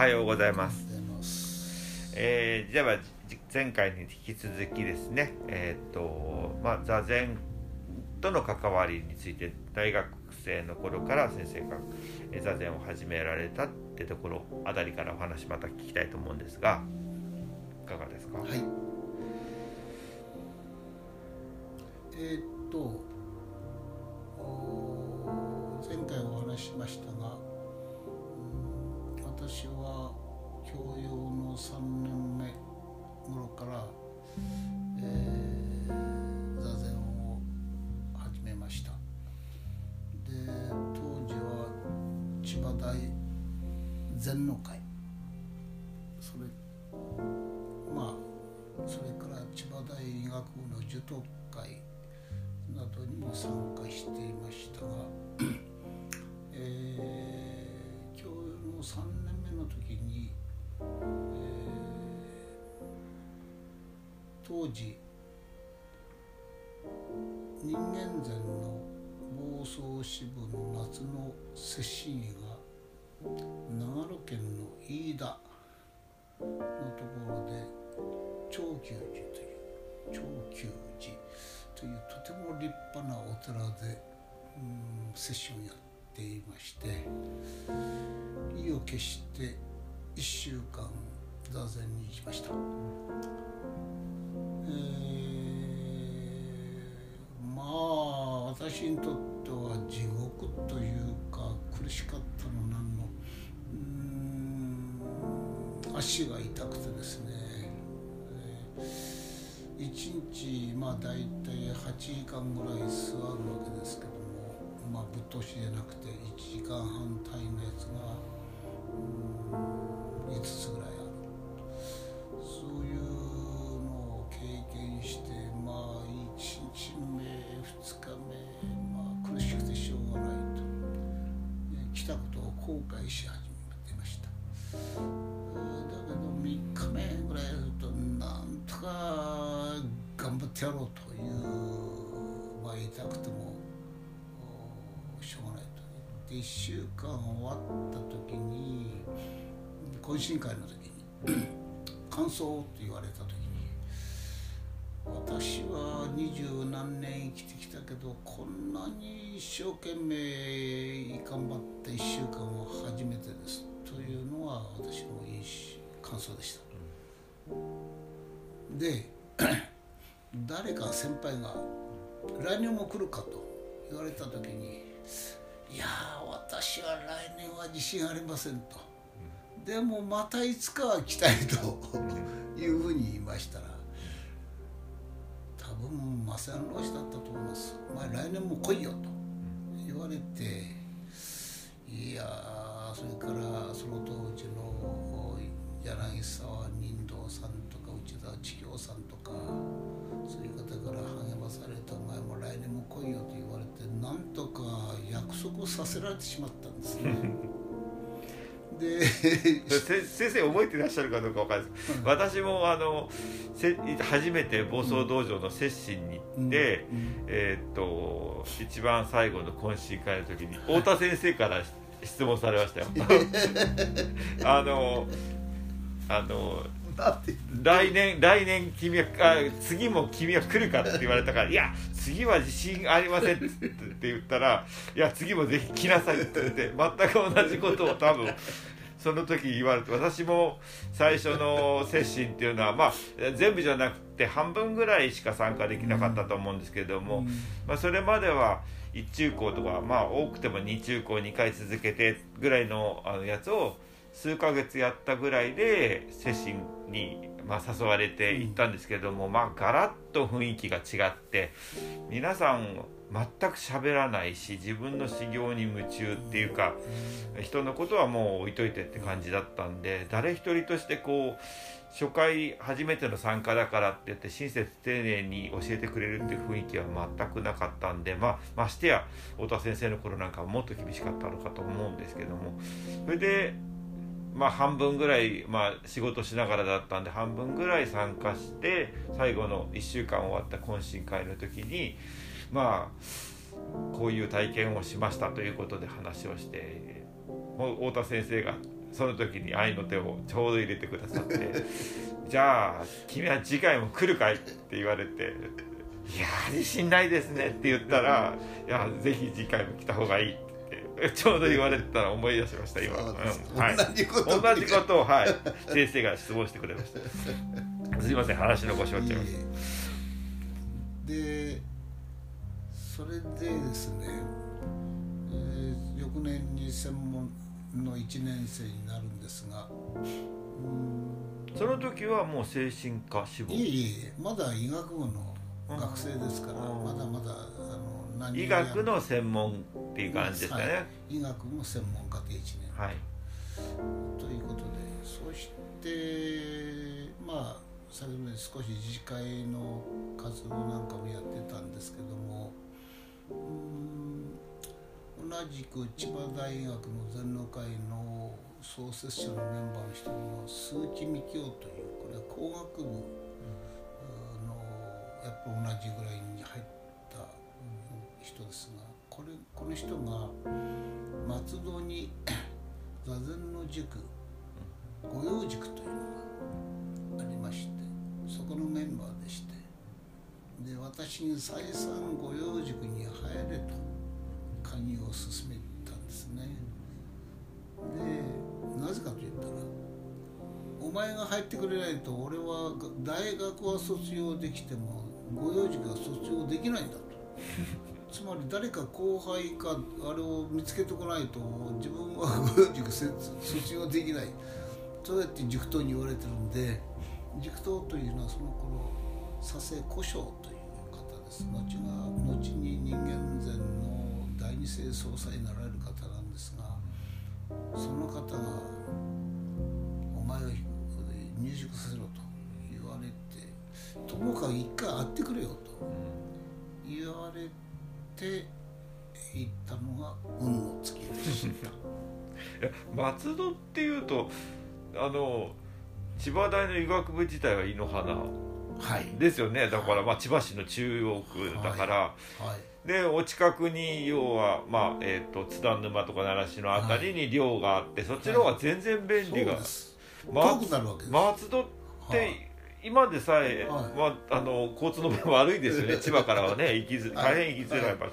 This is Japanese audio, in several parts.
はようございます。えー、じゃあ前回に引き続きですね、えっ、とまあ座禅との関わりについて大学生の頃から先生が座禅を始められたってところあたりからお話また聞きたいと思うんですがいかがですか？はい。えーっとお前回お話ししましたが、うん私は教養の3年目頃から、えー座禅を始めました。で当時は千葉大禅の会それまあそれから千葉大医学部の受討会などにも参加していましたが、えー教養の3年時に、えー当時人間禅の房総支部の夏の摂心医が長野県の飯田のところで長久寺という長久寺というとても立派なお寺でうんセッションやっていまして意を決して1週間座禅に行きました。えーまあ私にとっては地獄というか苦しかったのなんの？うん足が痛くてですね、えー一日まあ大体8時間ぐらい座るわけですけどもまあぶっ通しじゃなくて1時間半単位のやつが5つぐらいあるそういうのを経験してまあ1日目2日目まあ苦しくてしょうがないと、え来たことを後悔し始めてましただけど3日目ぐらいするとなんとか頑張ってやろうというまあ痛くてもとで1週間終わった時に懇親会の時に 感想って言われた時に私は二十何年生きてきたけどこんなに一生懸命頑張った1週間は初めてですというのは私の印象感想でしたで 誰か先輩が「来年も来るか?」と言われた時に「いや私は来年は自信ありません」と。でもまたいつかは来たいというふうに言いましたら多分マセンロシだったと思います「お前来年も来いよ」と言われていやそれからその当時の柳沢任道さんとか内田千京さんとかそういう方から励まされて「お前も来年も来いよ」と言われてなんとか約束させられてしまったんですね。でせ先生覚えてらっしゃるかどうかわかんないです、うん。私もあのせ初めて房総道場の接心に行って、うんえーっと一番最後の懇親会の時に太田先生から質問されましたよ。あのあの来年来年君はあ次も君は来るかって言われたから「いや次は自信ありません」って言ったら「いや次もぜひ来なさい」って言って全く同じことを多分その時言われて私も最初の接心っていうのはまあ全部じゃなくて半分ぐらいしか参加できなかったと思うんですけれども、まあ、それまでは一中高とかまあ多くても二中高2回続けてぐらいのあのやつを数ヶ月やったぐらいで接心に、まあ、誘われて行ったんですけれども、まあガラッと雰囲気が違って皆さん全く喋らないし自分の修行に夢中っていうか人のことはもう置いといてって感じだったんで誰一人としてこう初回初めての参加だからって言って親切丁寧に教えてくれるっていう雰囲気は全くなかったんでまあましてや太田先生の頃なんかはもっと厳しかったのかと思うんですけども。それでまあ半分ぐらい、まあ、仕事しながらだったんで半分ぐらい参加して最後の1週間終わった懇親会の時にまあこういう体験をしましたということで話をしてもう太田先生がその時に愛の手をちょうど入れてくださって「じゃあ君は次回も来るかい?」って言われて「いや自信ないですね」って言ったら「いやぜひ次回も来た方がいい」って ちょうど言われてたら思い出しました今、うん。はい、同じこと同じことを、はい、先生が質問してくれました。すいません話の腰折っちゃいましでそれでですね、えー翌年に専門の1年生になるんですがその時はもう精神科志望。いえいえまだ医学部の学生ですからうん。まだまだあの何医学の専門っていう感じでしたね。はい。医学の専門家で1年。はい、ということでそしてまあ先ほどね少し自治会の活動なんかもやってたんですけども同じく千葉大学の全農会の創設者のメンバーの一人の鈴木幹夫というこれは工学部のやっぱ同じぐらいに入ったうん人ですがこれこの人が松戸に 座禅の塾御用塾というのがありましてそこのメンバーでしてで私に再三御用塾に入れと勧誘を勧めたんですね。でなぜかと言ったらお前が入ってくれないと俺は大学は卒業できても御用塾は卒業できないんだと。つまり誰か後輩かあれを見つけてこないと自分は塾卒業できない。そうやって塾頭に言われてるんで塾頭というのはその頃佐世古生という方です。後が後に人間禅の第二世総裁になられる方なんですがその方が「お前を入塾させろ」て行ったのが運の尽きでした。いや松戸っていうとあの千葉大の医学部自体は井の花はい。ですよね。だから、まあ、千葉市の中央区だから、はい。でお近くに要は、まあえー、と津田沼とか習志野あたりに寮があって、そっちの方が全然便利が、です。ま遠くなるわけです、松戸って、はい今でさえ、はい。まあ、あの交通の便悪いですよね。千葉からはね行きづはい。大変行きづらい場所、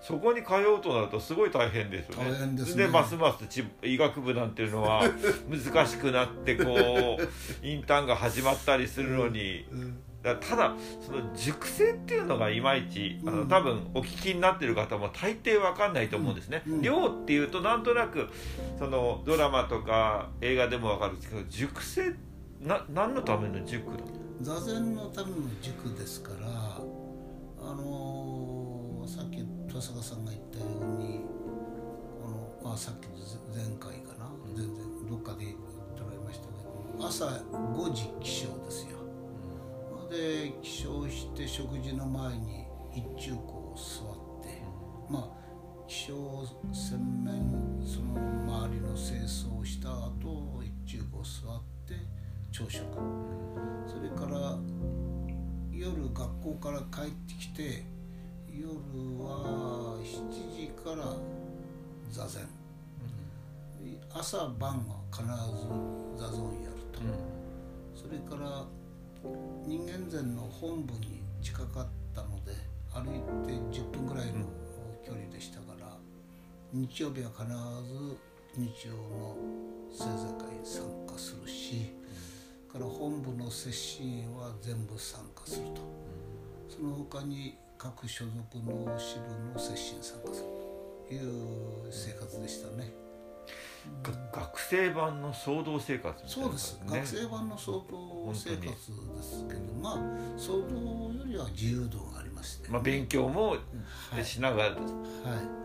そこに通うとなるとすごい大変ですよね。ですね。ますますち医学部なんていうのは 難しくなってこう インターンが始まったりするのに。うん。だただその熟成っていうのがいまいちあのうん。多分お聞きになってる方も大抵わかんないと思うんですね。うん。うん。寮っていうとなんとなくそのドラマとか映画でもわかるんですけど熟成な何のための塾だ？座禅のための塾ですからあのーさっき登坂さんが言ったようにこのあさっきの前回かな？全然どっかで捉えましたけど朝5時起床ですよ。で起床して食事の前に一中香を座ってまあ起床洗面その周りの清掃をした後一中香を座って朝食。それから夜学校から帰ってきて夜は7時から座禅。朝晩は必ず座禅をやると。それから人間禅の本部に近かったので歩いて10分ぐらいの距離でしたから日曜日は必ず日曜の生座会に参加するしから本部の接心員は全部参加するとその他に各所属の支部の接心参加するという生活でしたね。が学生版の総動生活みたいなそうです、ね学生版の総合生活ですけどまあ総合よりは自由度がありまして、まあ、勉強もはいしながら、はい。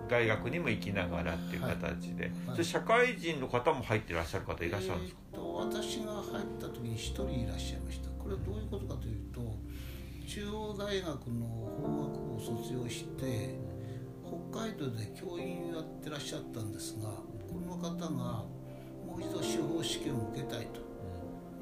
大学にも行きながらっていう形で、はい。それ社会人の方も入ってらっしゃる方いらっしゃるんですか、えーと私が入った時に一人いらっしゃいました。これはどういうことかというと中央大学の法学部を卒業して北海道で教員をやってらっしゃったんですがこの方がもう一度司法試験を受けたいと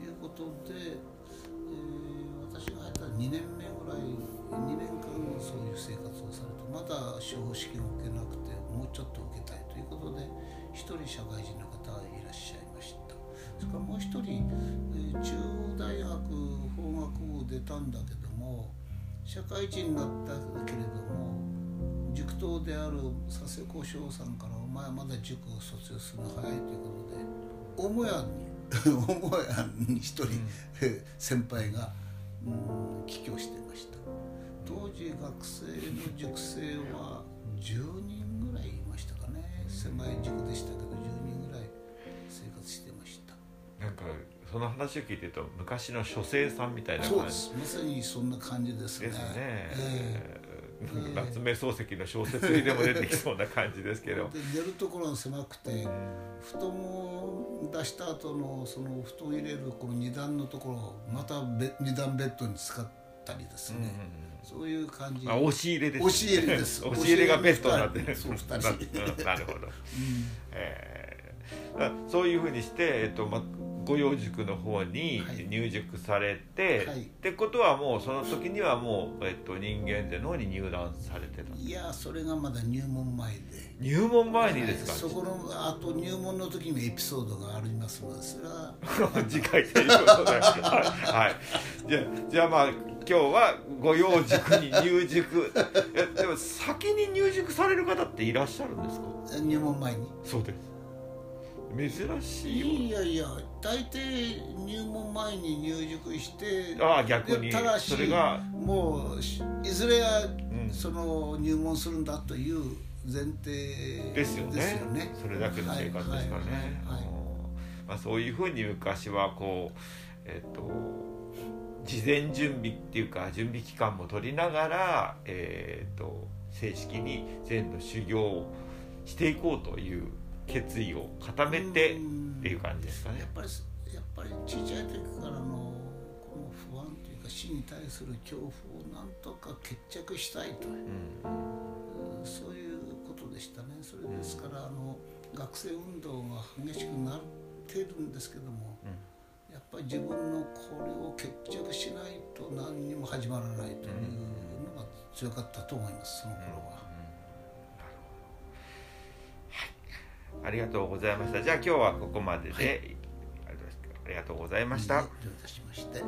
いうことで、えー私が入った2年目ぐらい2年間そういう生活をされてまだ司法試験を受けなくてもうちょっと受けたいということで一人社会人の方がいらっしゃいました。それからもう一人えー中央大学法学部を出たんだけども社会人になったけれども塾頭である佐世子翔さんから「お前はまだ塾を卒業するの早い」ということで母屋に母屋に一人、先輩が、うん、帰郷してました。当時学生の塾生は10人ぐらいいましたかね。狭い塾でしたけど10人ぐらい生活してました。なんかその話を聞いてると昔の書生さんみたいなそうで感じす。まさにそんな感じですね。ですね、ええ。なんか夏目漱石の小説にでも出てきそうな感じですけど。で寝るところが狭くて布団を出した後のその布団入れるこの二段のところをまたベ二段ベッドに使ったりですね、そういう感じあ押し入れです、押し入れです。押し入れがベッドになってるそう二人。なるほど、えー。あそういうふうにして、えっとま、御用塾の方にはい。入塾されて、はい。ってことはもうその時にはもう、えっと、人間での方に入団されてたいやそれがまだ入門前で。入門前にですか、そこのあと入門の時にエピソードがありますのでそれは。次回ということで、はい、はい、じゃあじゃあまあ今日は御用塾に入塾。えでも先に入塾される方っていらっしゃるんですか？入門前に。そうです珍しいよ。いやいや大抵入門前に入塾してああ逆に。でただしそれが。もうしいずれはん。その入門するんだという前提ですよね。ね。それだけの生活ですからね、はいはいはいはい。うんまあ、そういうふうに昔はこうえっ、と事前準備っていうか準備期間も取りながら、えっと正式に禅の修行をしていこうという決意を固めてっていう感じですかねやっ。ぱりやっぱり小さい時からのこの不安というか死に対する恐怖をなんとか決着したいと、うんうんそういうことでしたねそれですからあの学生運動が激しくなってるんですけども、やっぱり自分のこれを決着しないと何にも始まらないというのが強かったと思いますその頃は。ありがとうございました。じゃあ今日はここまでで、はいありがとうございました。どういたしまして。